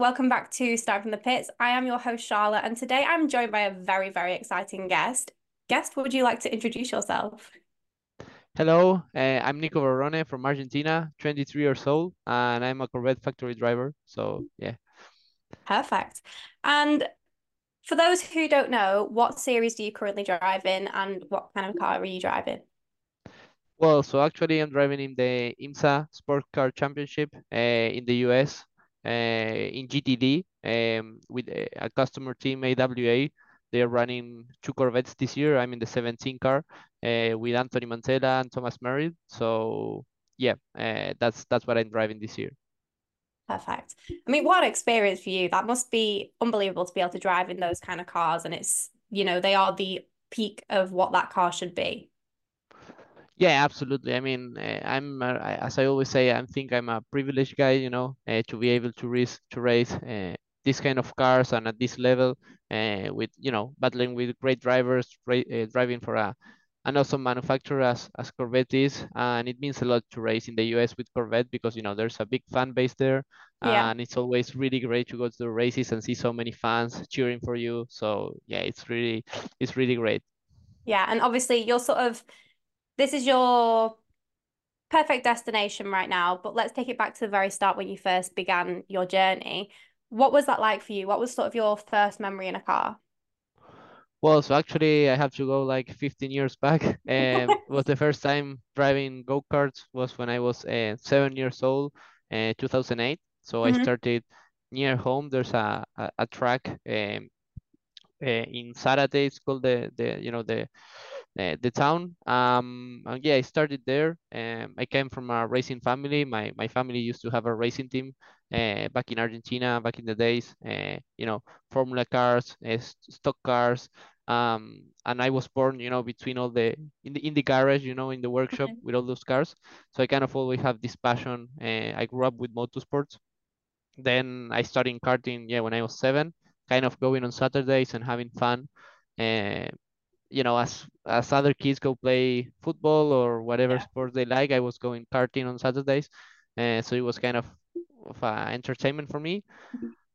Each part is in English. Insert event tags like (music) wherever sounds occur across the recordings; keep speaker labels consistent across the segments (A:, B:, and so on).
A: Welcome back to Start from the Pits. I am your host, Charlotte, and today I'm joined by a very, very exciting guest. Guest, would you like to introduce yourself?
B: Hello, uh, I'm Nico Varrone from Argentina, 23 years old, and I'm a Corvette factory driver. So, yeah.
A: Perfect. And for those who don't know, what series do you currently drive in and what kind of car are you driving?
B: Well, so actually, I'm driving in the IMSA Sport Car Championship uh, in the US in GTD um, with a, a customer team, AWA. They're running two Corvettes this year. I'm in the 17 car uh, with Anthony Mantella and Thomas Merritt. So yeah, that's that's what I'm driving this year.
A: Perfect. I mean, what experience for you. That must be unbelievable to be able to drive in those kind of cars, and it's you know they are the peak of what that car should be.
B: Yeah, absolutely. I mean, uh, I'm uh, as I always say, I think I'm a privileged guy, you know, uh, to be able to race to race uh, this kind of cars and at this level, uh, with you know, battling with great drivers, uh, driving for a an awesome manufacturer as as Corvette is, and it means a lot to race in the US with Corvette because you know there's a big fan base there,
A: Yeah.
B: and it's always really great to go to the races and see so many fans cheering for you. So yeah, it's really it's really great.
A: Yeah, and obviously you're sort of this is your perfect destination right now, but let's take it back to the very start when you first began your journey. What was that like for you? What was sort of your first memory in a car?
B: Well, so actually, I have to go like 15 years back. (laughs) Um, it was the first time driving go-karts was when I was uh, seven years old, uh, 2008. So I
A: hmm
B: started near home. There's a, a, a track um, uh, in Zárate. It's called the, the you know the uh, the town. Um, and yeah, I started there. Um, I came from a racing family. My my family used to have a racing team uh, back in Argentina, back in the days. Uh, you know, Formula cars, uh, stock cars. Um, and I was born, you know, between all the in the in the garage, you know, in the workshop
A: hmm
B: with all those cars. So I kind of always have this passion. Uh, I grew up with motorsports. Then I started karting, yeah, when I was seven, kind of going on Saturdays and having fun. Uh, you know, as as other kids go play football or whatever
A: Yeah.
B: sport they like, I was going karting on Saturdays, and so it was kind of of uh, entertainment for me.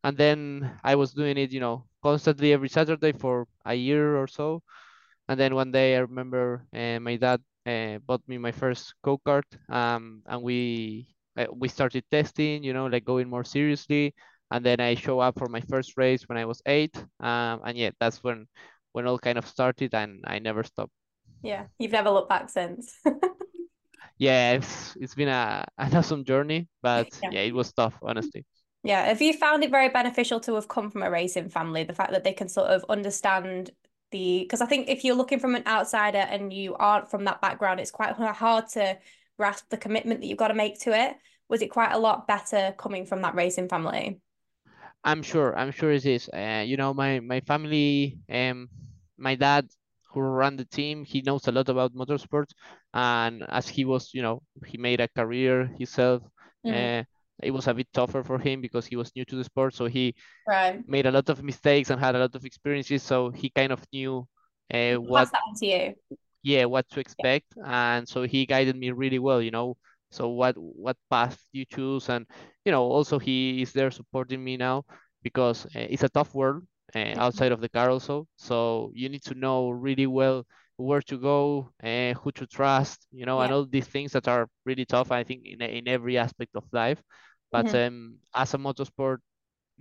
B: And then I was doing it, you know, constantly every Saturday for a year or so. And then one day I remember uh, my dad uh, bought me my first go-kart, um, and we we started testing, you know, like going more seriously. And then I show up for my first race when I was eight, um, and yeah, that's when when all kind of started, and I never stopped.
A: Yeah. You've never looked back since. (laughs)
B: Yeah, it's it's been a an awesome journey, but
A: Yeah.
B: yeah, it was tough, honestly.
A: Yeah. Have you found it very beneficial to have come from a racing family? The fact that they can sort of understand the, because I think if you're looking from an outsider and you aren't from that background, it's quite hard to grasp the commitment that you've got to make to it. Was it quite a lot better coming from that racing family?
B: I'm sure, I'm sure it is. Uh, you know, my my family, um, my dad who ran the team, he knows a lot about motorsports, and as he was, you know, he made a career himself.
A: Mm,
B: Uh, it was a bit tougher for him because he was new to the sport, so he
A: right.
B: made a lot of mistakes and had a lot of experiences. So he kind of knew uh, what
A: that to you.
B: yeah what to
A: Yeah.
B: expect and so he guided me really well you know so what what path you choose and you know also he is there supporting me now because uh, it's a tough world uh, outside of the car also. So you need to know really well where to go uh, who to trust you know and all these things that are really tough i think in, in every aspect of life. But
A: Mhm.
B: um, as a motorsport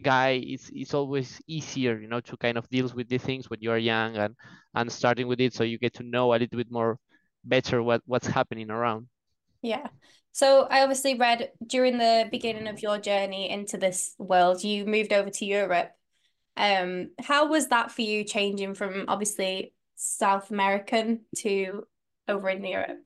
B: guy it's it's always easier you know to kind of deal with these things when you are young and and starting with it so you get to know a little bit more better what what's happening around
A: Yeah. So I obviously read during the beginning of your journey into this world, you moved over to Europe. Um, how was that for you changing from obviously South American to over in Europe?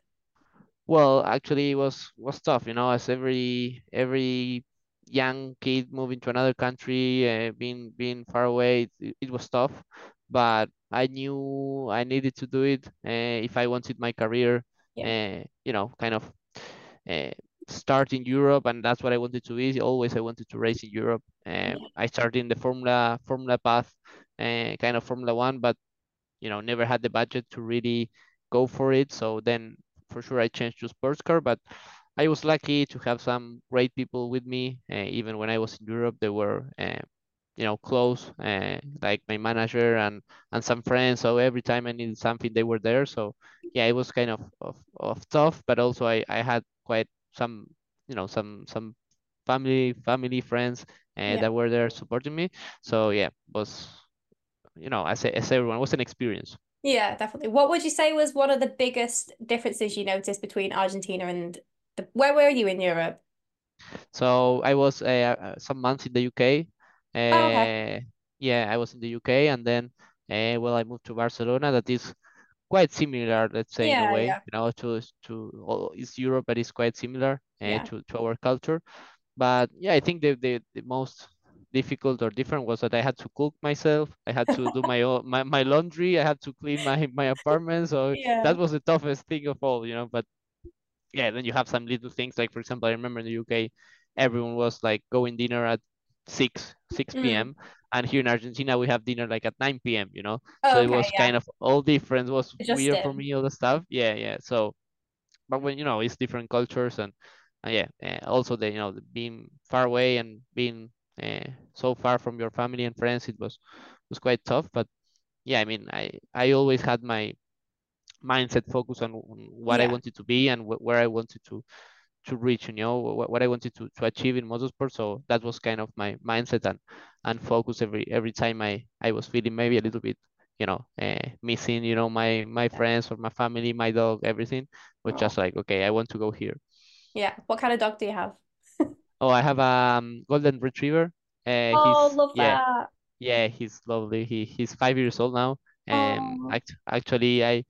B: well actually it was was tough you know as every every young kid moving to another country uh, being being far away it, it was tough but i knew i needed to do it uh, if i wanted my career
A: Yeah.
B: uh, you know kind of uh, start in Europe, and that's what I wanted to be. Always, I wanted to race in Europe. Um, I started in the Formula Formula path, uh, kind of Formula One, but you know, never had the budget to really go for it. So then, for sure, I changed to sports car. But I was lucky to have some great people with me. Uh, even when I was in Europe, they were, uh, you know, close, uh, like my manager and and some friends. So every time I needed something, they were there. So yeah, it was kind of of, of tough, but also I I had quite some, you know, some some family family friends uh,
A: Yeah.
B: that were there supporting me. So yeah, was you know, as as everyone, it was an experience.
A: Yeah, definitely. What would you say was one of the biggest differences you noticed between Argentina and the, where were you in Europe?
B: So I was uh, uh, some months in the UK.
A: Oh, okay.
B: Uh, yeah, I was in the UK, and then uh, well, I moved to Barcelona. That is quite similar, let's say, in a way,
A: yeah,
B: you know, to to all East Europe, but it's quite similar uh,
A: yeah.
B: to to our culture. But yeah, I think the the, the most difficult or different was that I had to cook myself. I had to do my (laughs) own my, my laundry. I had to clean my my apartment. So that was the toughest thing of all, you know. But yeah, then you have some little things like, for example, I remember in the UK, everyone was like going dinner at six six
A: Mm.
B: p.m. and here in Argentina we have dinner like at nine p.m. You know, so
A: Oh,
B: it was
A: yeah.
B: kind of all different. It was weird for me all the stuff. Yeah, yeah. So, but when you know it's different cultures and uh, yeah, uh, also the you know the being far away and being uh, so far from your family and friends, it was was quite tough. But yeah, I mean, I I always had my mindset focused on what I wanted to be and wh- where I wanted to to reach, you know, what, what I wanted to, to achieve in motorsport. So that was kind of my mindset and and focus every every time I I was feeling maybe a little bit, you know, uh, missing, you know, my my friends or my family, my dog, everything was
A: Oh,
B: just like, okay, I want to go here.
A: yeah. What kind of dog do you have? (laughs)
B: Oh, I have a um, golden retriever. Uh,
A: Oh,
B: he's
A: love
B: yeah,
A: that.
B: yeah, he's lovely. He he's five years old now. Um,
A: Oh,
B: act, actually, I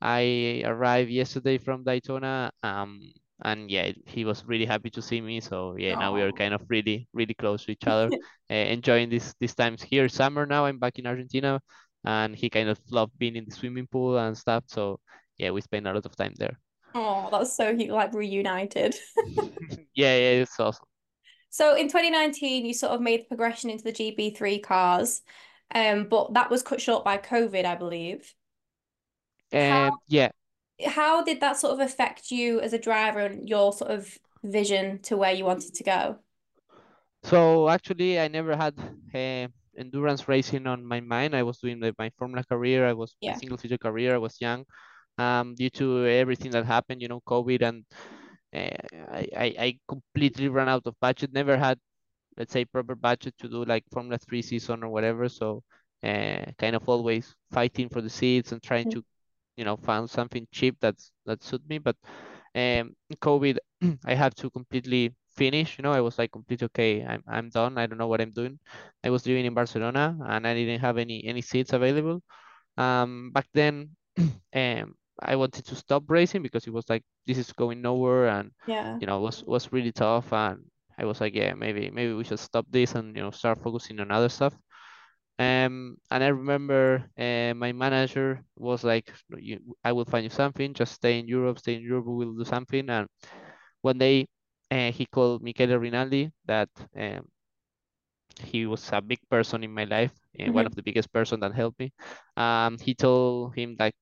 B: I arrived yesterday from Daytona. Um, and yeah, he was really happy to see me. So yeah, now we are kind of really, really close to each other, uh, (laughs) enjoying this these times here. Summer now, I'm back in Argentina, and he kind of loved being in the swimming pool and stuff. So yeah, we spend a lot of time there.
A: Oh, that's so cute, like reunited. (laughs) (laughs)
B: yeah, yeah, it's awesome.
A: So in 2019, you sort of made the progression into the GB3 cars, um, but that was cut short by COVID, I believe. How
B: And yeah,
A: how did that sort of affect you as a driver and your sort of vision to where you wanted to go?
B: so actually, I never had uh, endurance racing on my mind. I was doing the, my Formula career. I was
A: Yeah.
B: single seater career. I was young. Um, due to everything that happened, you know, COVID and uh, I, I I completely ran out of budget. Never had, let's say, proper budget to do like Formula Three season or whatever. So, uh, kind of always fighting for the seats and trying to, you know, found something cheap that's that suit me. But um, COVID, (clears throat) I had to completely finish. You know, I was like completely okay. I'm I'm done. I don't know what I'm doing. I was living in Barcelona and I didn't have any any seats available. Um, back then, (clears throat) um, I wanted to stop racing because it was like this is going nowhere, and
A: Yeah.
B: you know was was really tough. And I was like, yeah, maybe maybe we should stop this and you know start focusing on other stuff. Um, and I remember uh, my manager was like, I will find you something. Just stay in Europe. Stay in Europe. We will do something. And one day, uh, he called Michele Rinaldi that um, he was a big person in my life, and one
A: hmm
B: of the biggest person that helped me. Um, he told him like,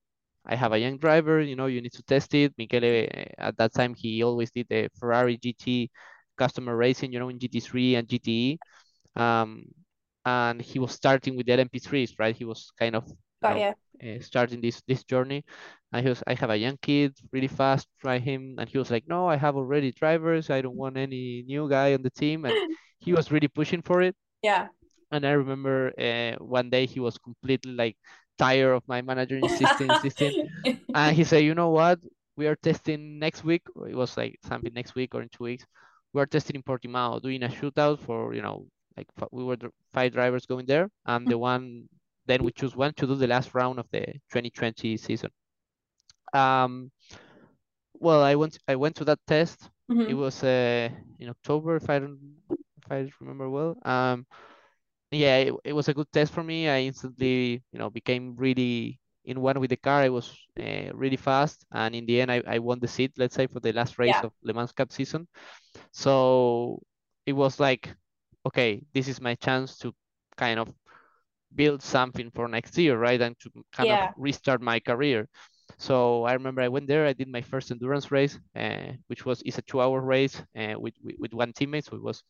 B: I have a young driver, you know, you need to test it. Michele, uh, at that time, he always did the Ferrari GT customer racing, you know, in GT3 and GTE. Um, and he was starting with the LMP3s, right? He was kind of,
A: Got
B: know,
A: you.
B: uh, starting this this journey. And he was, I have a young kid, really fast, try him. And he was like, no, I have already drivers. I don't want any new guy on the team. And (laughs) he was really pushing for it
A: Yeah.
B: and I remember uh, one day he was completely like tired of my manager insisting, insisting, (laughs) and he said, "You know what? We are testing next week. It was like something next week or in two weeks. We are testing in Portimao, doing a shootout for you know like we were the five drivers going there, and the one then we choose one to do the last round of the 2020 season. Um, well, I went I went to that test. It
A: hmm
B: was uh, in October, if I don't if I remember well. Um, yeah, it, it was a good test for me. I instantly, you know, became really in one with the car. I was uh, really fast, and in the end, I, I won the seat. Let's say for the last race
A: Yeah.
B: of Le Mans Cup season. So it was like, okay, this is my chance to kind of build something for next year, right, and to kind of restart my career. So I remember I went there. I did my first endurance race, uh, which was is a two-hour race uh, with, with, with one teammate. So it was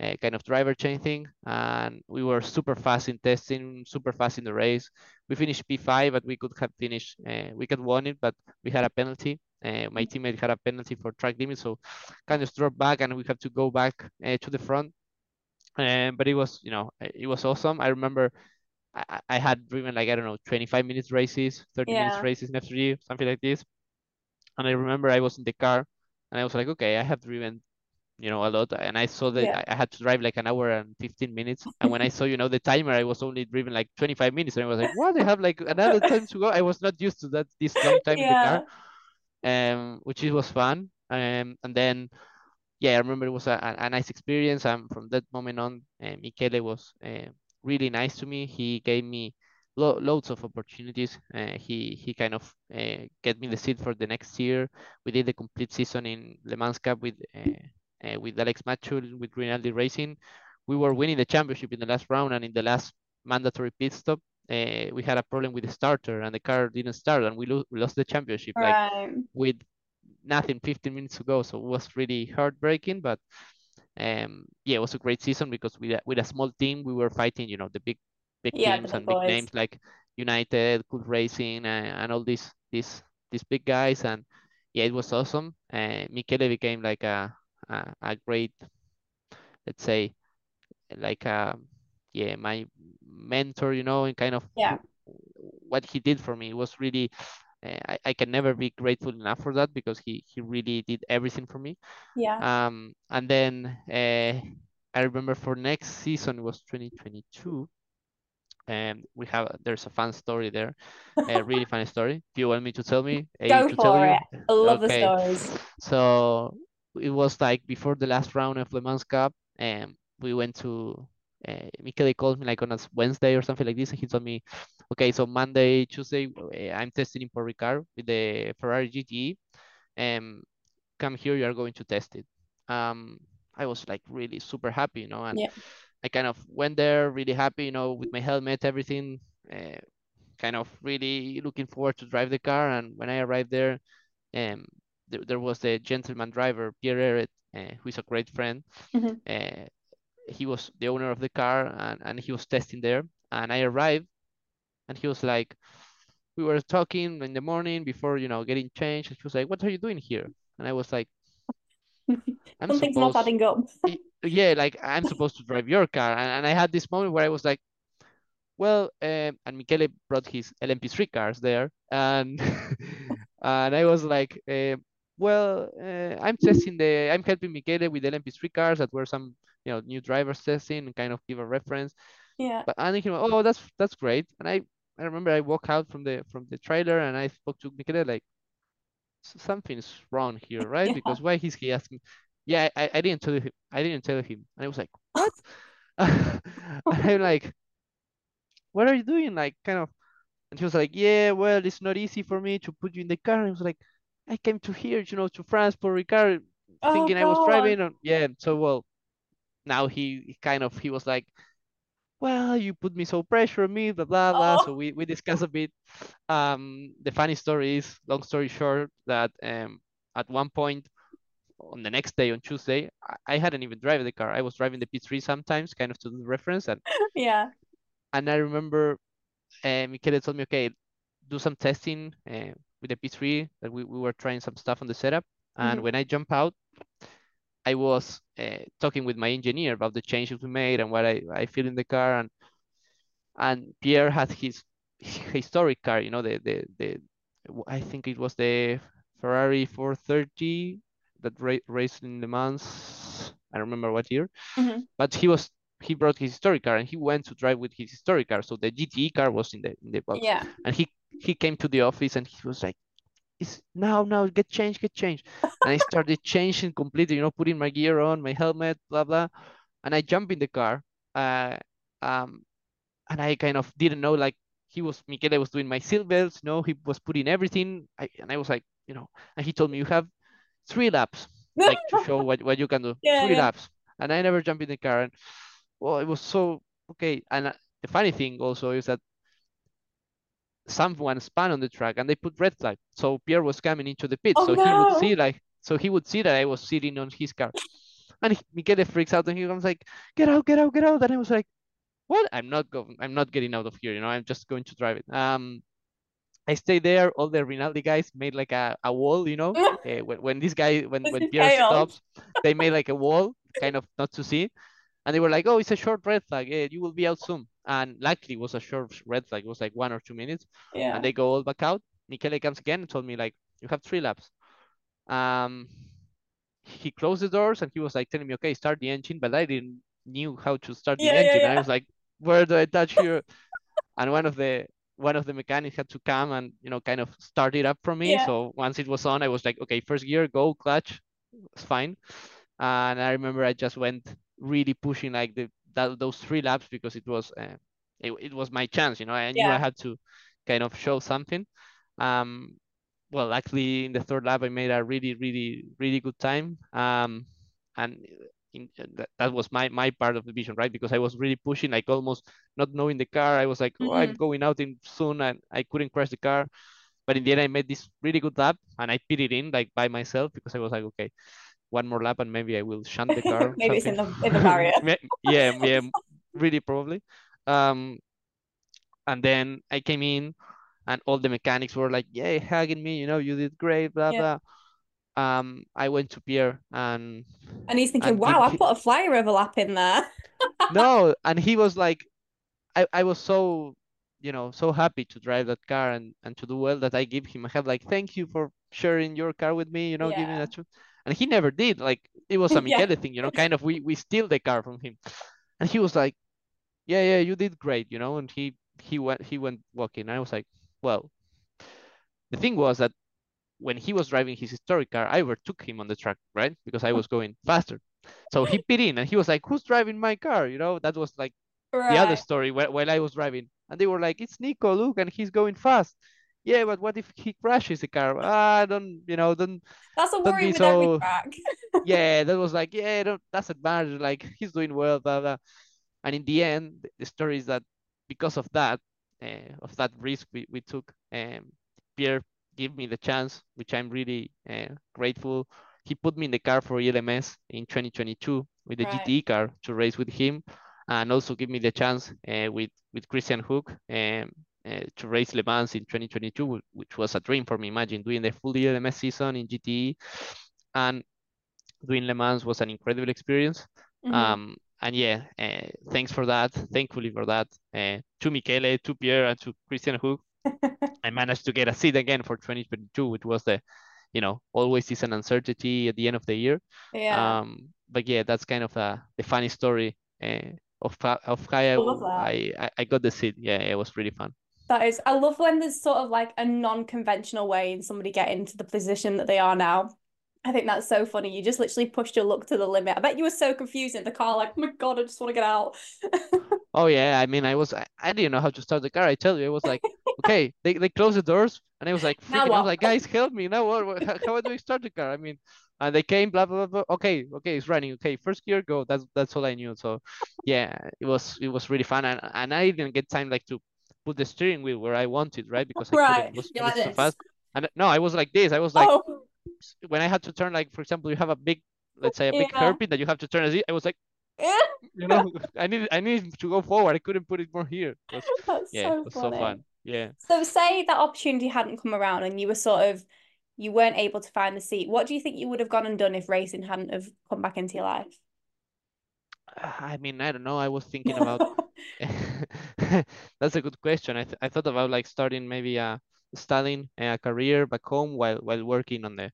B: a kind of driver chain thing, and we were super fast in testing, super fast in the race. We finished P5, but we could have finished. Uh, we could won it, but we had a penalty. Uh, my teammate had a penalty for track limit, so kind of dropped back, and we have to go back uh, to the front. Um, but it was, you know, it was awesome. I remember I, I had driven like I don't know 25 minutes races, 30
A: Yeah.
B: minutes races in F3, something like this. And I remember I was in the car and I was like, okay, I have driven, you know, a lot. And I saw that
A: Yeah.
B: I, had to drive like an hour and 15 minutes. And when I (laughs) saw, you know, the timer, I was only driven like 25 minutes. And I was like, what? I have like another time to go. I was not used to that this long time in the car, um, which it was fun. Um, and then yeah, I remember it was a, a, nice experience. And from that moment on, uh, Michele was uh, really nice to me. He gave me lo- loads of opportunities. Uh, he he kind of uh, get me the seat for the next year. We did the complete season in Le Mans Cup with uh, uh, with Alex Machul with Rinaldi Racing. We were winning the championship in the last round, and in the last mandatory pit stop, uh, we had a problem with the starter, and the car didn't start, and we, lo- we lost the championship like with nothing 15 minutes ago. So it was really heartbreaking, but um, yeah, it was a great season because with a, with a small team, we were fighting, you know, the big big
A: Yeah,
B: teams
A: big
B: and big
A: boys.
B: names like United, Cool Racing, and, and all these these these big guys. And yeah, it was awesome. Uh, Michele became like a, a a great, let's say, like a yeah, my mentor, you know, and kind of
A: Yeah.
B: what he did for me was really I, I can never be grateful enough for that because he he really did everything for me
A: Yeah.
B: um and then uh, i remember for next season it was 2022 and we have there's a fun story there a (laughs) really funny story do you want me to tell me
A: Go
B: to tell
A: for
B: you
A: it. I love the stories.
B: so it was like before the last round of Le Mans Cup, and we went to. Uh, Michele called me like on a Wednesday or something like this, and he told me, "Okay, so Monday, Tuesday, uh, I'm testing in Paul Ricard with the Ferrari GTE, and come here, you are going to test it." Um, I was like really super happy, you know, and
A: Yeah.
B: I kind of went there really happy, you know, with my helmet, everything, uh, kind of really looking forward to drive the car. And when I arrived there, um, there, there was the gentleman driver, Pierre Ehret, uh, who is a great friend.
A: Mhm.
B: Uh, he was the owner of the car and, and he was testing there. And I arrived and he was like, we were talking in the morning before, you know, getting changed. And he was like, what are you doing here? And I was like, (laughs) I'm
A: Something's not
B: supposed,
A: adding up. (laughs)
B: y- yeah, like I'm supposed to drive your car. And, and I had this moment where I was like, well, um, and Michele brought his LMP3 cars there, and (laughs) and I was like, uh, well, uh, I'm testing the, I'm helping Michele with LMP3 cars that were some, you know, new driver testing and kind of give a reference.
A: Yeah.
B: But went, oh, that's that's great. And I I remember I walked out from the from the trailer and I spoke to Michele like, something's wrong here, right?
A: Yeah.
B: Because why is he asking? Yeah, I, I didn't tell him. I didn't tell him. And I was like, (laughs) what? (laughs) and I'm like, what are you doing? Like, kind of. And he was like, yeah, well, it's not easy for me to put you in the car. And I was like, I came to here, you know, to France Paul Ricard,
A: Oh
B: thinking I was driving. And yeah, so well, now he he kind of he was like, well, you put me so pressure on me, blah blah blah. So
A: Oh.
B: we we discussed a bit. Um, the funny story is, long story short, that um at one point on the next day on Tuesday, I, I hadn't even driven the car. I was driving the P3 sometimes, kind of to the reference, and (laughs)
A: Yeah.
B: and I remember uh, Michele told me, okay, do some testing uh, with the P3 that we, we were trying some stuff on the setup. And
A: Mhm.
B: when I jump out, I was uh, talking with my engineer about the changes we made and what I, I feel in the car. And and Pierre had his (laughs) historic car, you know, the the the I think it was the Ferrari 430 that ra raced in Le Mans. I don't remember what year,
A: Mhm.
B: but he was he brought his historic car and he went to drive with his historic car. So the GTE car was in the in the box,
A: Yeah.
B: and he he came to the office and he was like, "It's now now get changed, get changed." And I started (laughs) changing completely, you know, putting my gear on, my helmet, blah blah, and I jump in the car. Uh, um, and I kind of didn't know like he was Michele was doing my seat belts, you know, he was putting everything. I, and I was like, you know, and he told me you have three laps, like to show (laughs) what, what you can do.
A: Yeah,
B: three
A: yeah.
B: laps. And I never jumped in the car. And well, it was so okay. And uh, the funny thing also is that someone spun on the track and they put red flag. So Pierre was coming into the pit.
A: Oh,
B: so
A: no.
B: he would see like so he would see that I was sitting on his car. And he, Michele freaks out and he comes like, get out, get out, get out. And I was like, what? I'm not going I'm not getting out of here, you know, I'm just going to drive it. Um I stayed there. All the Rinaldi guys made like a, a wall, you know. uh, (laughs) when, when this guy when
A: This
B: when Pierre
A: chaos.
B: stops, they made like a (laughs) wall, kind of not to see. And they were like, "Oh, it's a short red flag. eh, you will be out soon." And luckily, it was a short red flag. It was like one or two minutes.
A: Yeah.
B: And they go all back out. Michele comes again and told me like, "You have three laps." Um, he closed the doors and he was like telling me, "Okay, start the engine," but I didn't knew how to start the
A: Yeah, yeah,
B: engine. And I was like, "Where do I touch here?" (laughs) and one of the one of the mechanics had to come and you know kind of start it up for me.
A: Yeah.
B: So once it was on, I was like, "Okay, first gear, go, clutch, it's fine." And I remember I just went really pushing like the that, those three laps because it was uh, it, it was my chance, you know. I knew I had to kind of show something. Um, well, actually, in the third lap, I made a really, really, really good time. Um, and in, that, that was my my part of the vision, right? Because I was really pushing, like almost not knowing the car. I was like, oh, I'm
A: Mhm.
B: going out in soon, and I couldn't crash the car. But in the end, I made this really good lap, and I pitted in like by myself because I was like, okay, one more lap, and maybe I will shunt the (laughs) car.
A: Maybe it's in the in the barrier. (laughs)
B: Yeah, (laughs) yeah, really probably. Um, and then I came in, and all the mechanics were like, "Yeah, hugging me, you know, you did great, blah
A: Yeah.
B: blah." Um, I went to Pierre and
A: And he's thinking,
B: and
A: wow, I put a flyer overlap in there.
B: no, and he was like, I I was so you know so happy to drive that car and and to do well that I give him a head like thank you for sharing your car with me, you know, giving
A: Yeah.
B: that to and he never did. Like it was a (laughs)
A: Yeah.
B: Michele thing, you know, kind of we we steal the car from him, and he was like, yeah, yeah, you did great, you know, and he he went he went walking. And I was like, well, the thing was that when he was driving his historic car, I overtook him on the track, right? Because I was going faster. So he (laughs) pit in and he was like, Who's driving my car? You know, that was like the other story while, while I was driving. And they were like, It's Nico, look, and he's going fast. Yeah, but what if he crashes the car? Ah, don't, you know, don't,
A: That's a worry with
B: so,
A: every track. (laughs)
B: yeah, that was like, yeah, don't, doesn't matter. Like, he's doing well, blah, blah. And in the end, the- the story is that because of that, uh, of that risk we, we took, um, Pierre gave me the chance, which I'm really uh, grateful. He put me in the car for ELMS in 2022 with the
A: Right.
B: GTE car to race with him, and also give me the chance uh, with with Christian Hook um, uh, to race Le Mans in 2022, which was a dream for me. Imagine doing the full ELMS season in GTE, and doing Le Mans was an incredible experience.
A: Mhm.
B: Um, and yeah, uh, thanks for that. Thankfully for that, uh, to Michele, to Pierre, and to Christian Hook, (laughs) I managed to get a seat again for 2022, which was the, you know, always is an uncertainty at the end of the year.
A: Yeah.
B: Um, but yeah, that's kind of a the funny story uh, of how- of how I. I I- got the seat. Yeah, it was really fun.
A: That is, I love when there's sort of like a non-conventional way in somebody get into the position that they are now. I think that's so funny. You just literally pushed your luck to the limit. I bet you were so confused in the car, like, oh my God, I just want to get out. (laughs)
B: Oh yeah, I mean, I was I, I didn't know how to start the car. I tell you, it was like, okay, they they closed the doors, and I was like freaking. I was like, guys, help me now. What, what- how, how do I start the car? I mean, and they came, blah blah blah. blah. Okay, okay, it's running. Okay, first gear, go. That's that's all I knew. So, yeah, it was it was really fun, and and I didn't get time like to put the steering wheel where I wanted, right? Because I
A: Right,
B: couldn't. It was,
A: you're like
B: too
A: this.
B: fast. And no, I was like this. I was like
A: Oh,
B: when I had to turn, like for example, you have a big, let's say a big
A: Yeah.
B: hairpin that you have to turn as it. I was like, (laughs) you know, I need I need to go forward. I couldn't put it more here. It was, (laughs)
A: that's
B: yeah,
A: so
B: it was so fun. Yeah.
A: So say that opportunity hadn't come around and you were sort of you weren't able to find the seat. What do you think you would have gone and done if racing hadn't have come back into your life? (sighs)
B: I mean, I don't know. I was thinking about. (laughs) (laughs) That's a good question. I th I thought about like starting maybe a studying a career back home while while working on the,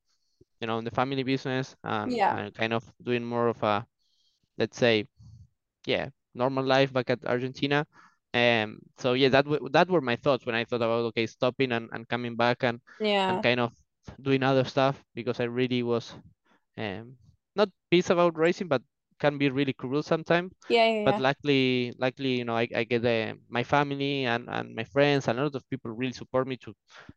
B: you know, on the family business and,
A: Yeah.
B: and kind of doing more of a, let's say, yeah, normal life back at Argentina. Um, so yeah, that that were my thoughts when I thought about okay, stopping and, and coming back and
A: Yeah.
B: and kind of doing other stuff because I really was um not pissed about racing, but can be really cruel sometimes.
A: Yeah, yeah,
B: But
A: yeah.
B: luckily, luckily, you know, I, I get uh, my family and, and my friends and a lot of people really support me to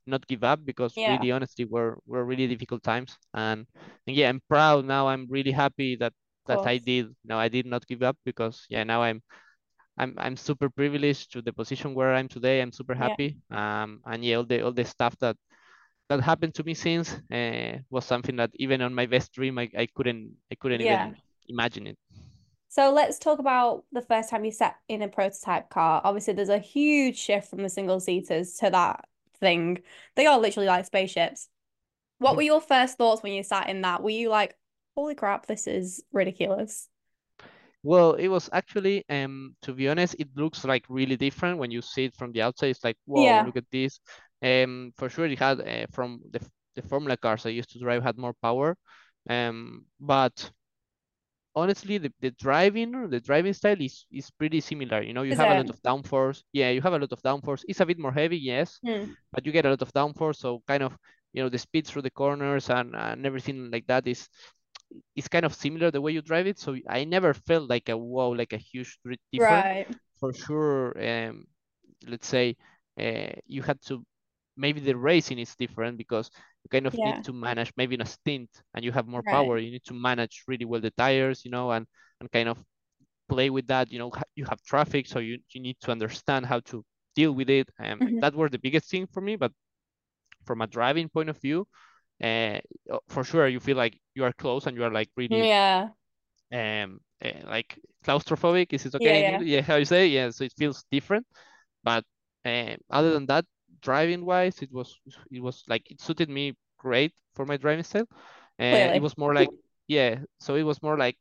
B: not give up because
A: Yeah.
B: really honestly were were really difficult times. And, and yeah, I'm proud now. I'm really happy that that I did. No, I did not give up because yeah, now I'm I'm I'm super privileged to the position where I'm today. I'm super happy. Yeah. Um, and yeah, all the all the stuff that that happened to me since uh, was something that even on my best dream, I, I couldn't I couldn't yeah. even imagine it.
A: So let's talk about the first time you sat in a prototype car. Obviously, there's a huge shift from the single seaters to that thing. They are literally like spaceships. What were your first thoughts when you sat in that? Were you like, holy crap, this is ridiculous?
B: Well, it was actually, um, to be honest, it looks like really different when you see it from the outside. It's like, whoa, yeah. look at this. Um, for sure, it had uh, from the the Formula cars I used to drive had more power. Um, but honestly, the, the driving the driving style is is pretty similar. You know, you is have it? a lot of downforce. Yeah, you have a lot of downforce. It's a bit more heavy, yes, mm. but you get a lot of downforce. So kind of, you know, the speed through the corners and and everything like that is is kind of similar the way you drive it. So I never felt like a wow, like a huge difference. Right. For sure, um, let's say uh, you had to maybe the racing is different because you kind of yeah. need to manage maybe in a stint and you have more right. power you need to manage really well the tires you know and and kind of play with that you know you have traffic so you, you need to understand how to deal with it and mm-hmm. that was the biggest thing for me but from a driving point of view uh, for sure you feel like you are close and you are like really
A: yeah
B: um uh, like claustrophobic is it okay yeah, yeah. yeah how you say yeah so it feels different but uh, other than that driving wise, it was it was like it suited me great for my driving style. And it was more like yeah, so it was more like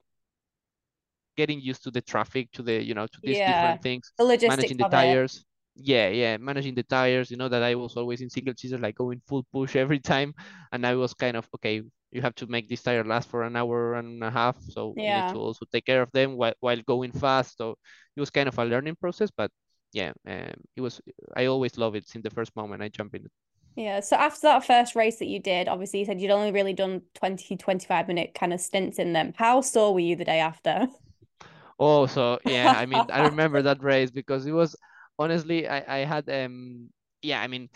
B: getting used to the traffic, to the you know, to these yeah. different things,
A: the
B: managing the tires. It. Yeah, yeah, managing the tires. You know that I was always in single seater, like going full push (laughs) every time, and I was kind of okay. You have to make this tire last for an hour and a half, so yeah. you need to also take care of them while while going fast. So it was kind of a learning process, but yeah, um, it was. I always love it since the first moment I jump in.
A: Yeah. So after that first race that you did, obviously you said you'd only really done 20, 25 minute kind of stints in them. How sore were you the day after?
B: Oh, so yeah, I mean, I (laughs) remember that race because it was honestly, I, I had, um, yeah, I mean,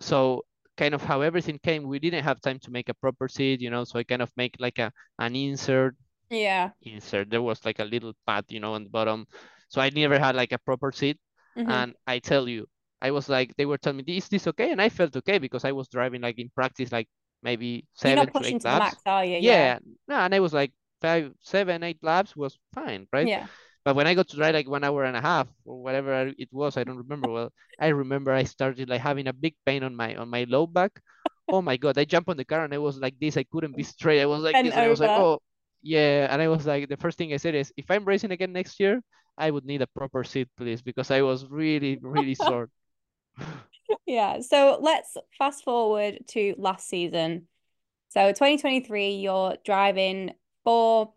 B: so kind of how everything came, we didn't have time to make a proper seat, you know, so I kind of make like a, an insert.
A: Yeah.
B: Insert. There was like a little pad, you know, on the bottom so I never had like a proper seat. Mm-hmm. And I tell you, I was like, they were telling me, is this okay? And I felt okay because I was driving like in practice, like maybe 7 to eight laps.
A: Max, are you?
B: Yeah. yeah. No, and I was like five, seven, eight laps was fine, right?
A: Yeah.
B: But when I got to drive like one hour and a half or whatever it was, I don't remember well. I remember I started like having a big pain on my on my low back. Oh my god! I jumped on the car and I was like this. I couldn't be straight. I was like and this. And I was like, oh yeah. And I was like, the first thing I said is, if I'm racing again next year, I would need a proper seat, please, because I was really, really (laughs) sore.
A: yeah. So let's fast forward to last season. So 2023, you're driving for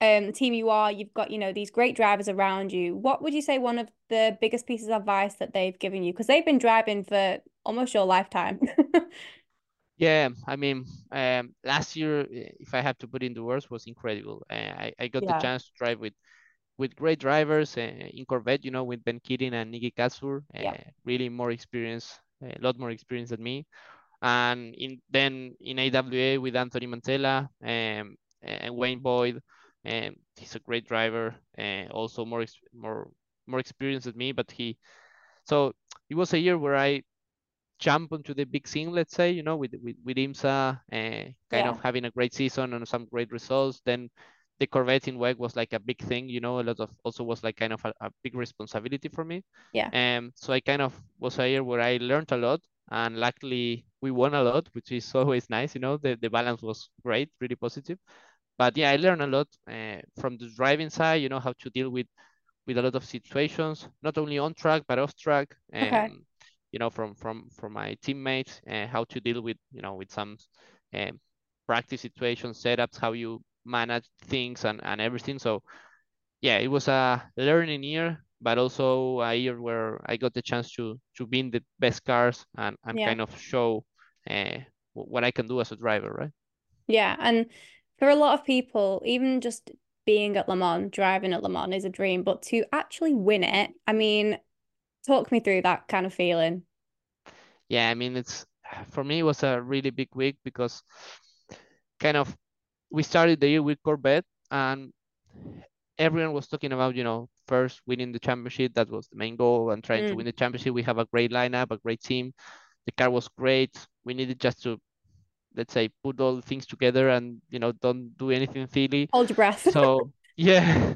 A: um, the team you are. You've got, you know, these great drivers around you. What would you say one of the biggest pieces of advice that they've given you? Because they've been driving for almost your lifetime. (laughs)
B: Yeah, I mean, um, last year, if I have to put in the words, was incredible. Uh, I, I got yeah. the chance to drive with with great drivers uh, in Corvette, you know, with Ben Keating and Nicky Catsburg, uh, yeah. really more experience, a lot more experience than me. And in then in AWA with Anthony Mantella um, and Wayne Boyd, um, he's a great driver, and also more more more experience than me. But he, so it was a year where I jump onto the big scene, let's say, you know, with with, with IMSA, uh, kind yeah. of having a great season and some great results. Then the Corvette in WEC was like a big thing, you know, a lot of also was like kind of a, a big responsibility for me.
A: Yeah.
B: And um, so I kind of was a year where I learned a lot and luckily we won a lot, which is (laughs) always nice, you know, the, the balance was great, really positive. But yeah, I learned a lot uh, from the driving side, you know, how to deal with with a lot of situations, not only on track but off track. Um, okay. You know, from from from my teammates, uh, how to deal with you know with some um, practice situations, setups, how you manage things and, and everything. So yeah, it was a learning year, but also a year where I got the chance to to be in the best cars and, and yeah. kind of show uh, what I can do as a driver, right?
A: Yeah, and for a lot of people, even just being at Le Mans, driving at Le Mans is a dream, but to actually win it, I mean, talk me through that kind of feeling.
B: Yeah, I mean, it's for me, it was a really big week because kind of we started the year with Corvette and everyone was talking about, you know, first winning the championship. That was the main goal, and trying mm. to win the championship. We have a great lineup, a great team. The car was great. We needed just to, let's say, put all things together and you know, don't do anything silly.
A: Hold your breath.
B: so (laughs) yeah,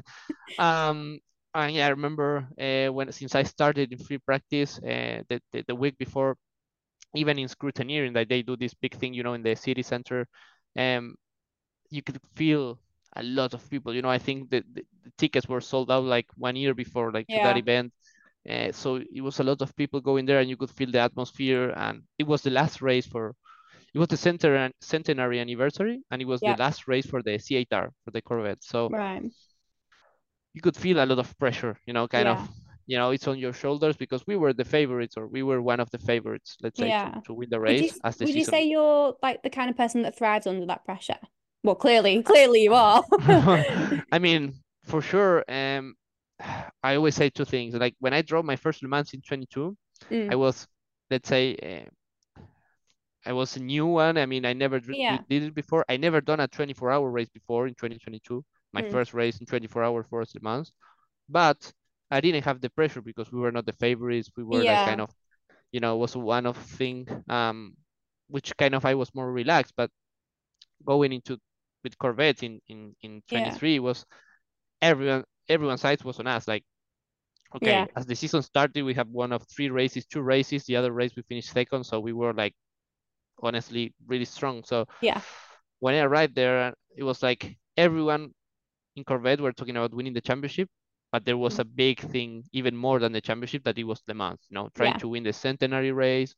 B: um, and yeah, I remember uh, when since I started in free practice, uh, the, the the week before, even in scrutineering, that they do this big thing, you know, in the city center, um, you could feel a lot of people. You know, I think the, the, the tickets were sold out like one year before, like yeah. that event. Uh, so it was a lot of people going there, and you could feel the atmosphere. And it was the last race for, it was the center centenary anniversary, and it was yeah. the last race for the C8R for the Corvette. So
A: right.
B: you could feel a lot of pressure. You know, kind yeah. of you know it's on your shoulders because we were the favorites or we were one of the favorites let's say to, to win the race would
A: you,
B: as the
A: would you say you're like the kind of person that thrives under that pressure well, clearly, clearly you are. (laughs) (laughs)
B: I mean, for sure. Um, I always say two things. Like when I drove my first Le Mans in 22, mm. I was, let's say, uh, I was a new one. I mean, I never yeah. did it before. I never done a 24-hour race before in 2022. My mm. first race in 24 hours for Le Mans, but I didn't have the pressure because we were not the favorites. We were yeah. like kind of, you know, was one of thing, um, which kind of I was more relaxed. But going into with Corvette in in in 23 yeah. was everyone everyone's eyes was on us. Like, okay, yeah. as the season started, we have one of three races, two races. The other race we finished second, so we were like honestly really strong. So
A: yeah,
B: when I arrived there, it was like everyone in Corvette were talking about winning the championship, but there was mm. a big thing, even more than the championship, that it was Le Mans. You know, trying yeah. to win the centenary race,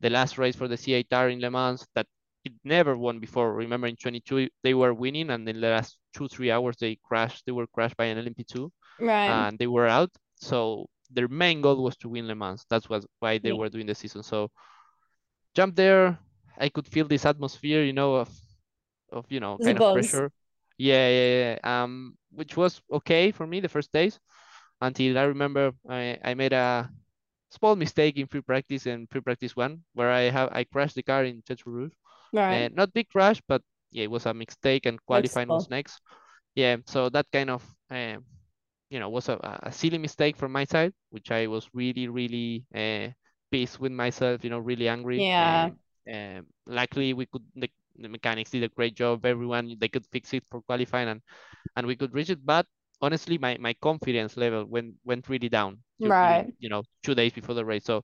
B: the last race for the C8R in Le Mans that it never won before. Remember in 22 they were winning, and in the last two three hours they crashed. They were crashed by an LMP2,
A: right?
B: And they were out. So their main goal was to win Le Mans. That's what why they yeah. were doing the season. So jump there. I could feel this atmosphere, you know, of of you know kind of pressure. Yeah, yeah, yeah. Um, which was okay for me the first days, until I remember I I made a small mistake in free practice and free practice one where I have I crashed the car in Tertre Rouge
A: Right.
B: Uh, not big crash, but yeah, it was a mistake and qualifying was next. Yeah, so that kind of uh, you know was a, a silly mistake from my side, which I was really really uh, pissed with myself. You know, really angry.
A: Yeah.
B: Um, luckily, we could the, the mechanics did a great job. Everyone they could fix it for qualifying and and we could reach it. But honestly, my my confidence level went went really down.
A: Right.
B: You know, two days before the race. So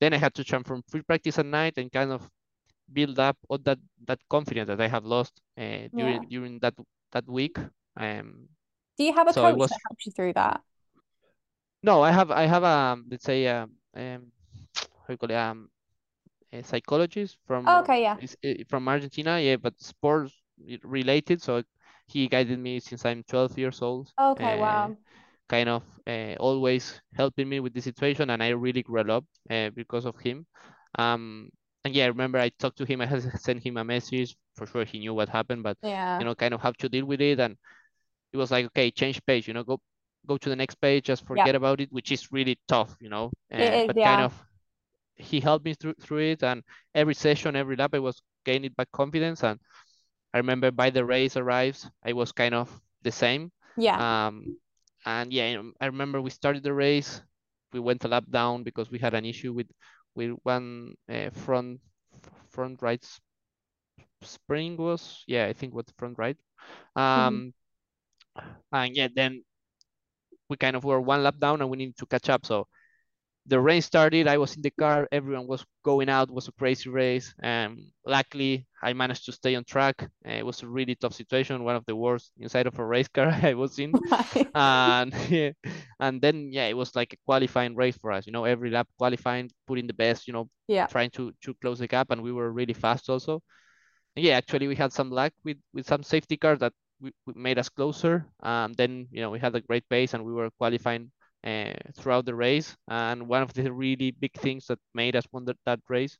B: then I had to jump from free practice at night and kind of build up all that that confidence that I have lost uh, during yeah. during that that week. Um,
A: Do you have a so coach was... that helps you through that?
B: No, I have I have a let's say um, um how you call it um a psychologist from
A: oh, okay yeah
B: eh, from Argentina yeah but sports related so he guided me since I'm 12 years old.
A: Okay, uh, wow.
B: Kind of uh, always helping me with the situation, and I really grew up uh, because of him. Um, and yeah, I remember I talked to him. (laughs) I had sent him a message. For sure, he knew what happened, but
A: yeah,
B: you know, kind of how to deal with it. And it was like, okay, change page. You know, go go to the next page. Just forget yeah. about it, which is really tough. You know, uh, but yeah. kind of he helped me through through it. And every session, every lap, I was gaining back confidence. And I remember by the race arrives, I was kind of the same.
A: Yeah.
B: Um, and yeah, I remember we started the race. We went a lap down because we had an issue with with one uh, front front right spring was yeah I think was front right um mm-hmm. and yeah then we kind of were one lap down and we need to catch up so the rain started i was in the car everyone was going out it was a crazy race and luckily i managed to stay on track. Uh, it was a really tough situation one of the worst inside of a race car (laughs) i was in. And yeah, (laughs) and then yeah it was like a qualifying race for us you know every lap qualifying putting the best you know
A: yeah.
B: trying to to close the gap and we were really fast also. And yeah actually we had some luck with with some safety cars that we, we made us closer um then you know we had a great pace and we were qualifying uh, throughout the race. And one of the really big things that made us win that, that race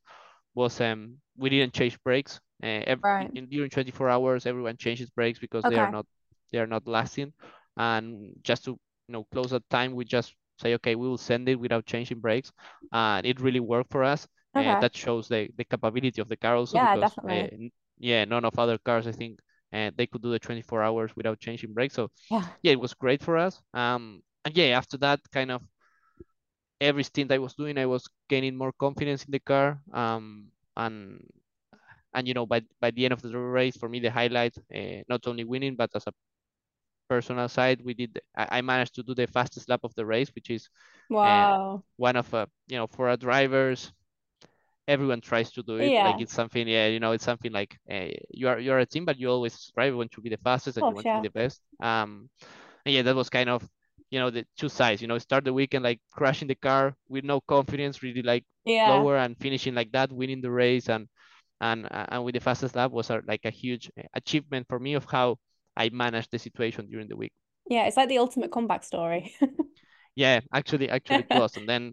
B: was um, we didn't change brakes. Uh, every, right. in, during 24 hours, everyone changes brakes because okay. they are not they are not lasting. And just to you know close that time, we just say, okay, we will send it without changing brakes, and it really worked for us. Okay. Uh, that shows the, the capability of the car also.
A: Yeah, because, definitely.
B: Uh, yeah, none of other cars I think and they could do the 24 hours without changing brakes. So
A: yeah,
B: yeah, it was great for us. Um, and yeah, after that, kind of every stint I was doing, I was gaining more confidence in the car. Um, and and you know, by by the end of the race, for me, the highlight, uh, not only winning, but as a personal side, we did. I, I managed to do the fastest lap of the race, which is
A: wow,
B: uh, one of uh, you know for our drivers everyone tries to do it
A: yeah,
B: like it's something yeah you know it's something like uh, you are you're a team but you always strive want to be the fastest and
A: course,
B: you want
A: yeah.
B: to be the best um yeah that was kind of you know the two sides you know start the weekend like crashing the car with no confidence really like
A: yeah,
B: lower and finishing like that winning the race and and and with the fastest lap was like a huge achievement for me of how I managed the situation during the week
A: yeah. It's like the ultimate comeback story. (laughs)
B: yeah actually actually it was (laughs) and then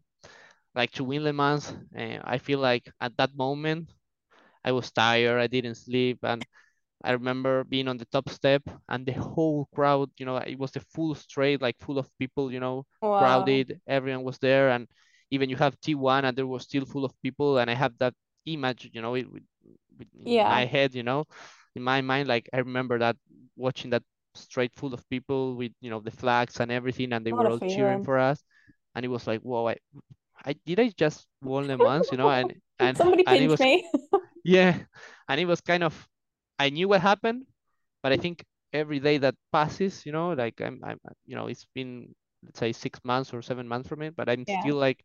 B: like to win Le Mans, uh, I feel like at that moment I was tired, I didn't sleep, and I remember being on the top step and the whole crowd, you know, it was the full straight, like full of people, you know,
A: wow,
B: crowded, everyone was there, and even you have T1 and there was still full of people, and I have that image, you know, it, with, with in
A: yeah,
B: my head, you know, in my mind, like I remember that watching that straight full of people with, you know, the flags and everything, and they
A: what
B: were all cheering for us, and it was like, whoa, I, I did I just won Le Mans, you know, and (laughs) and
A: Somebody
B: and it was
A: me. (laughs)
B: yeah, and it was kind of I knew what happened, but I think every day that passes, you know, like I'm I'm you know, it's been let's say six months or seven months from it, but I'm
A: Yeah,
B: still like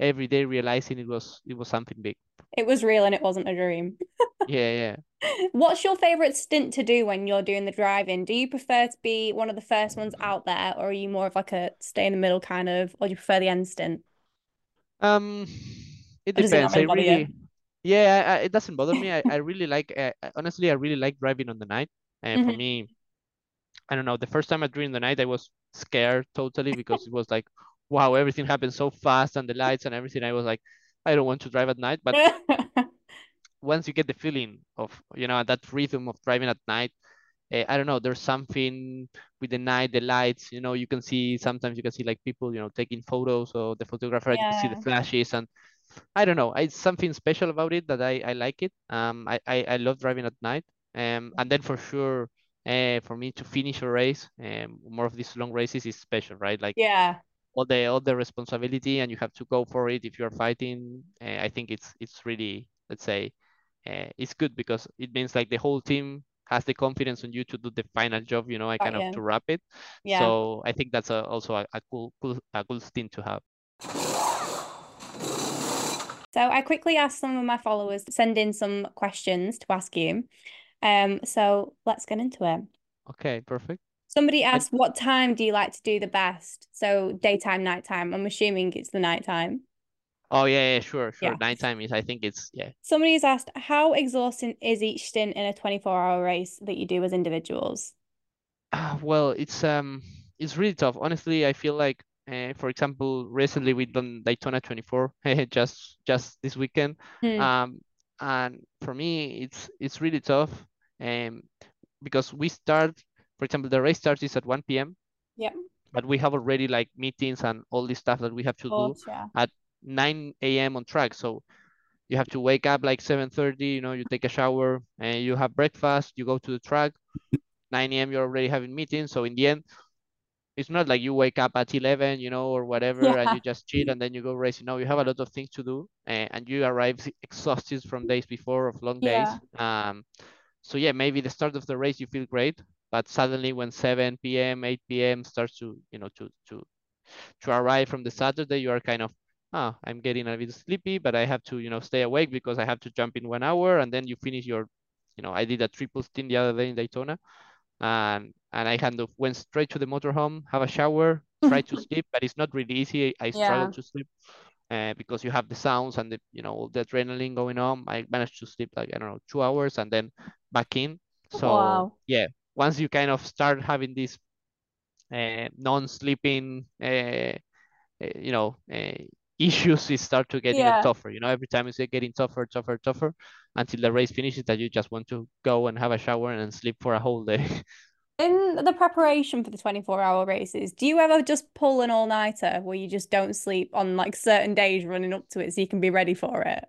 B: every day realizing it was it was something big.
A: it was real and it wasn't a dream. (laughs)
B: Yeah, yeah.
A: What's your favorite stint to do when you're doing the driving? Do you prefer to be one of the first ones out there, or are you more of like a stay in the middle kind of, or do you prefer the end stint?
B: Um, it
A: Or does it
B: depends. I
A: really you?
B: Yeah, I, I, it doesn't bother me. I, I (coughs) really like uh, honestly, I really like driving on the night. And for
A: hmm
B: me, I don't know, the first time I drove in the night, I was scared totally because it was like, wow, everything happened so fast and the lights and everything. I was like, I don't want to drive at night. But (laughs) once you get the feeling of, you know, that rhythm of driving at night, uh, I don't know, there's something with the night, the lights, you know, you can see, sometimes you can see like people, you know, taking photos or the photographer, you can see the flashes and I don't know, it's something special about it that I, I like it. Um, I, I, I love driving at night. Um, and then for sure, uh, for me to finish a race, um, more of these long races is special, right? Like
A: yeah,
B: all the all the responsibility, and you have to go for it if you're fighting. Uh, I think it's it's really, let's say, uh, it's good because it means like the whole team has the confidence on you to do the final job. You know, I
A: got
B: kind of to wrap it.
A: Yeah.
B: So I think that's a, also a, a cool cool a cool thing to have.
A: So I quickly asked some of my followers to send in some questions to ask you. Um, so let's get into it.
B: Okay, perfect.
A: Somebody
B: I,
A: asked, what time do you like to do the best? So daytime, nighttime. I'm assuming it's the nighttime.
B: oh yeah, yeah, sure, sure.
A: Yeah.
B: Nighttime is I think it's yeah.
A: Somebody has asked, how exhausting is each stint in a 24-hour race that you do as individuals?
B: Uh, well, it's um it's really tough. Honestly, I feel like uh, for example, recently we done Daytona 24 (laughs) just just this weekend.
A: Hmm.
B: Um, and for me, it's it's really tough. Um, because we start, for example, the race starts is at 1 p.m.
A: Yeah.
B: But we have already like meetings and all this stuff that we have to do
A: yeah.
B: at 9 a.m. on track. So you have to wake up like 7:30. You know, you take a shower and you have breakfast. You go to the track. 9 a.m. You're already having meetings. So in the end, it's not like you wake up at 11 you know or whatever and you just chill and then you go racing no you have a lot of things to do uh, and you arrive (laughs) exhausted from days before of long
A: Yeah.
B: days um so yeah maybe the start of the race you feel great but suddenly when 7 p.m 8 p.m starts to you know to to to arrive from the saturday you are kind of oh i'm getting a bit sleepy but i have to you know stay awake because i have to jump in one hour and then you finish your you know i did a triple stint the other day in daytona and and I kind of went straight to the motorhome, have a shower, (laughs) try to sleep, but it's not really easy. I struggle
A: Yeah.
B: to sleep uh, because you have the sounds and the you know the adrenaline going on. I managed to sleep like I don't know two hours and then back in. So
A: Wow.
B: yeah, once you kind of start having this uh, non-sleeping, uh, uh, you know, uh, issues, it start to get even tougher. You know, every time it's getting tougher, tougher, tougher, until the race finishes that you just want to go and have a shower and sleep for a whole day.
A: In the preparation for the 24-hour races, do you ever just pull an all-nighter where you just don't sleep on like certain days running up to it so you can be ready for it?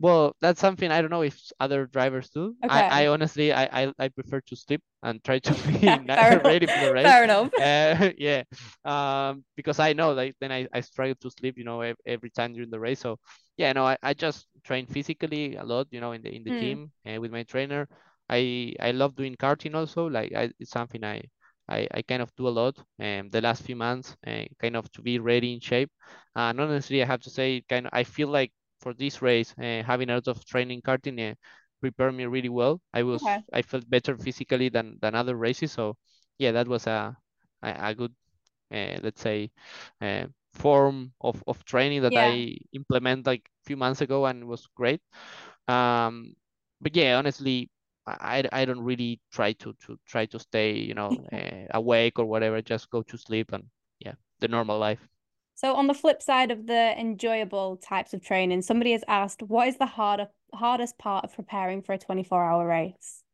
B: Well, that's something I don't know if other drivers do.
A: Okay.
B: I, I honestly I, I I prefer to sleep and try to (laughs) be
A: Yeah, (laughs)
B: ready for the race.
A: Fair enough.
B: Uh, (laughs) yeah. Um, because I know like then I, I struggle to sleep, you know, every time during the race. So yeah, no, I, I just train physically a lot, you know, in the in the
A: Mm.
B: gym uh, with my trainer. I I love doing karting also. Like I, it's something I I, I kind of do a lot um, the last few months, uh, kind of to be ready in shape. And honestly, I have to say, kind of, I feel like for this race, uh, having a lot of training karting uh, prepared me really well. I was
A: Okay.
B: I felt better physically than than other races. So yeah, that was a a, a good uh, let's say uh, form of, of training that
A: Yeah.
B: I implement like a few months ago and it was great. Um, but yeah, honestly, I, I don't really try to to try to stay you know (laughs) uh, awake or whatever. Just go to sleep and yeah, the normal life.
A: So on the flip side of the enjoyable types of training, somebody has asked, what is the harder hardest part of preparing for a 24-hour race?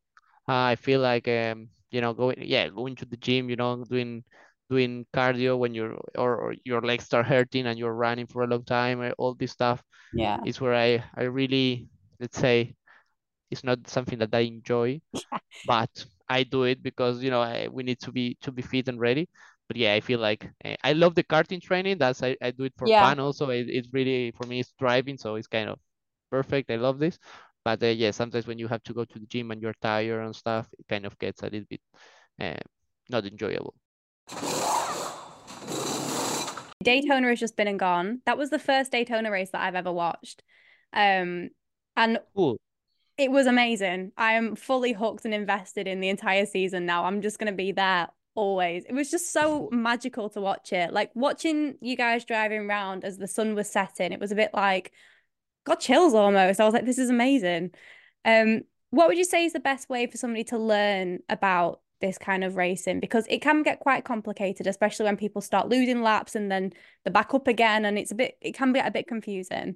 B: I feel like um you know going yeah going to the gym you know doing doing cardio when you're or, or your legs start hurting and you're running for a long time uh, all this stuff
A: Yeah.
B: is where I I really let's say it's not something that I enjoy (laughs) but I do it because you know I, we need to be to be fit and ready but yeah I feel like uh, I love the karting training that's I, I do it for
A: Yeah.
B: fun also it, it's really for me it's driving so it's kind of perfect I love this but uh, yeah sometimes when you have to go to the gym and you're tired and stuff it kind of gets a little bit uh, not enjoyable
A: Daytona has just been and gone. That was the first Daytona race that I've ever watched. Um, and
B: cool
A: it was amazing. I am fully hooked and invested in the entire season now. I'm just going to be there always. It was just so magical to watch it. Like watching you guys driving around as the sun was setting, it was a bit like got chills almost. I was like, this is amazing. Um, what would you say is the best way for somebody to learn about this kind of racing? Because it can get quite complicated, especially when people start losing laps and then they're back up again, and it's a bit, it can get a bit confusing.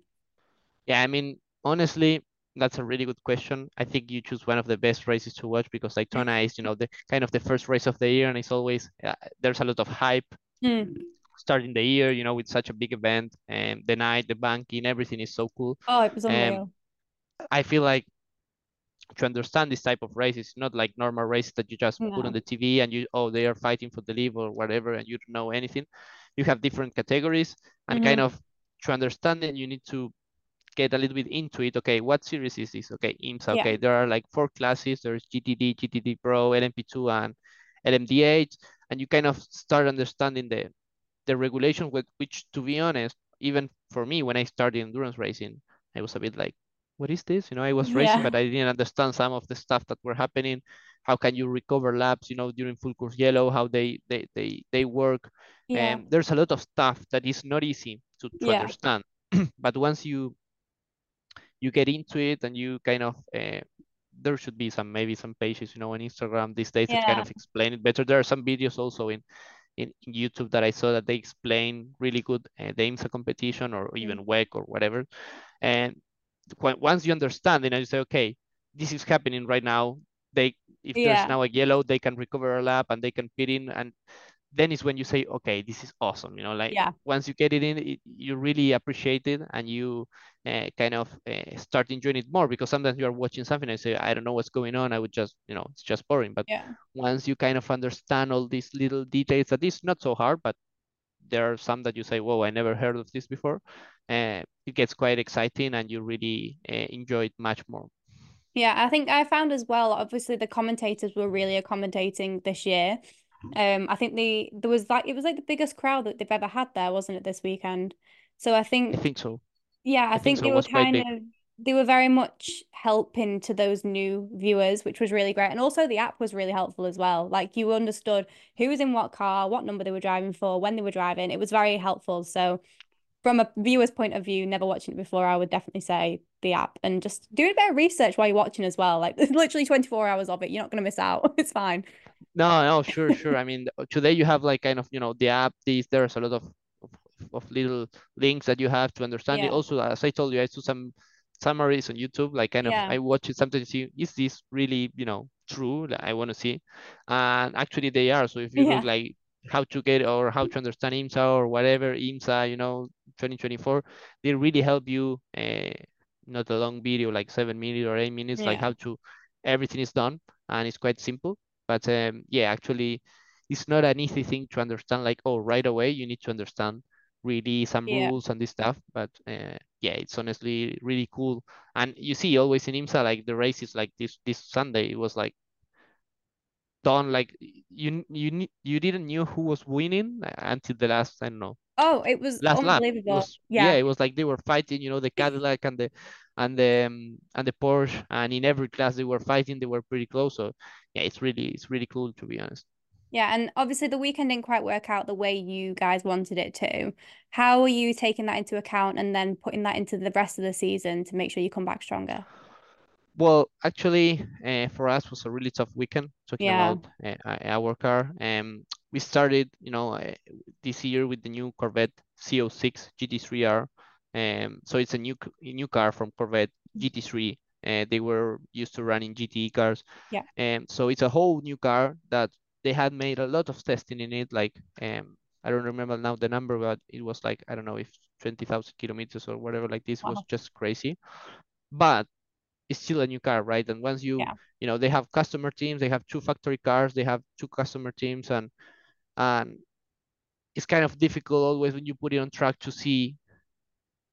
B: yeah I mean honestly that's a really good question I think you choose one of the best races to watch because Daytona is you know the kind of the first race of the year and it's always uh, there's a lot of hype
A: Mm.
B: starting the year you know with such a big event and the night the banking everything is so cool
A: Oh, it was
B: um. I feel like to understand this type of race, it's not like normal races that you just put on the TV and you oh they are fighting for the lead or whatever and you don't know anything. You have different categories and kind
A: Mhm.
B: of to understand it you need to get a little bit into it. Okay, what series is this? Okay, IMSA.
A: Yeah.
B: Okay, there are like four classes. There's GTD, GTD Pro, LMP2, and LMDH, and you kind of start understanding the the regulation with which, to be honest, even for me when I started endurance racing, I was a bit like, what is this? You know, I was racing,
A: Yeah.
B: but I didn't understand some of the stuff that were happening. How can you recover laps? You know, during full course yellow, how they they they they work.
A: Yeah.
B: And there's a lot of stuff that is not easy to to
A: Yeah.
B: understand. (clears throat) but once you you get into it and you kind of uh, there should be some maybe some pages you know on Instagram these days that kind of explain it better. There are some videos also in in, YouTube that I saw that they explain really good uh, the IMSA competition or even WEC or whatever. And once you understand, then you say, okay, this is happening right now. They if there's now a yellow, they can recover a lap and they can pit in and then is when you say, okay, this is awesome. You know, like
A: Yeah.
B: once you get it in, it, you really appreciate it and you uh, kind of uh, start enjoying it more because sometimes you are watching something and say, I don't know what's going on. I would just, you know, it's just boring. But
A: Yeah.
B: once you kind of understand all these little details, that is not so hard, but there are some that you say, whoa, I never heard of this before. Uh, it gets quite exciting and you really uh, enjoy it much more.
A: Yeah, I think I found as well, obviously the commentators were really accommodating this year. Um, I think the there was like it was like the biggest crowd that they've ever had there, wasn't it, this weekend? So I think
B: I
A: think
B: so.
A: Yeah, I
B: I think
A: think
B: so.
A: they were kind
B: big.
A: of they were very much helping to those new viewers, which was really great. And also the app was really helpful as well. Like you understood who was in what car, what number they were driving for, when they were driving. It was very helpful. So from a viewer's point of view, never watching it before, I would definitely say the app and just do a bit of research while you're watching as well. Like (laughs) literally 24 hours of it. You're not going to miss out. (laughs) It's fine.
B: No, no, sure, sure. I mean, today you have like kind of, you know, the app, these, there's a lot of, of, little links that you have to understand it. Also, as I told you, I do some summaries on YouTube, like kind of,
A: Yeah.
B: I watch it sometimes, see, is this really, you know, true? Like, I want to see. And actually they are. So if you
A: Yeah.
B: look like how to get or how to understand IMSA or whatever, IMSA, you know, 2024, they really help you uh, not a long video like seven minutes or eight minutes, like how to everything is done and it's quite simple. But um, yeah, actually, it's not an easy thing to understand. Like oh, right away you need to understand really some
A: Yeah.
B: rules and this stuff. But uh, yeah, it's honestly really cool. And you see always in IMSA like the race is like this this Sunday it was like done like you you you didn't knew who was winning until the last I don't know
A: Oh, it was
B: last lap.
A: Unbelievable.
B: was yeah,
A: Yeah.
B: it was like they were fighting, you know, the Cadillac and the and the um, and the Porsche, and in every class they were fighting. They were pretty close. So yeah, it's really it's really cool to be honest.
A: Yeah, and obviously the weekend didn't quite work out the way you guys wanted it to. How are you taking that into account and then putting that into the rest of the season to make sure you come back stronger?
B: Well, actually, uh, for us was a really tough weekend talking
A: Yeah.
B: about uh, our car. Um, we started, you know, uh, this year with the new Corvette Z06 GT3R. Um, so it's a new new car from Corvette GT3. Uh, they were used to running GTE cars.
A: Yeah.
B: Um, so it's a whole new car that they had made a lot of testing in it. Like, um, I don't remember now the number, but it was like I don't know if 20,000 kilometers or whatever. Like this was just crazy. But it's still a new car, right? And once you,
A: Yeah.
B: you know, they have customer teams, they have two factory cars, they have two customer teams, and and it's kind of difficult always when you put it on track to see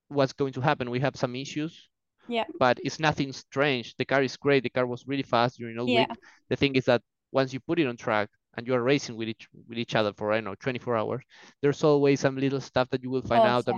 B: what's going to happen. We have some issues,
A: Yeah.
B: but it's nothing strange. The car is great. The car was really fast during all
A: Yeah.
B: week. The thing is that once you put it on track and you are racing with each with each other for I don't know 24 hours, there's always some little stuff that you will find
A: course,
B: out that
A: yeah.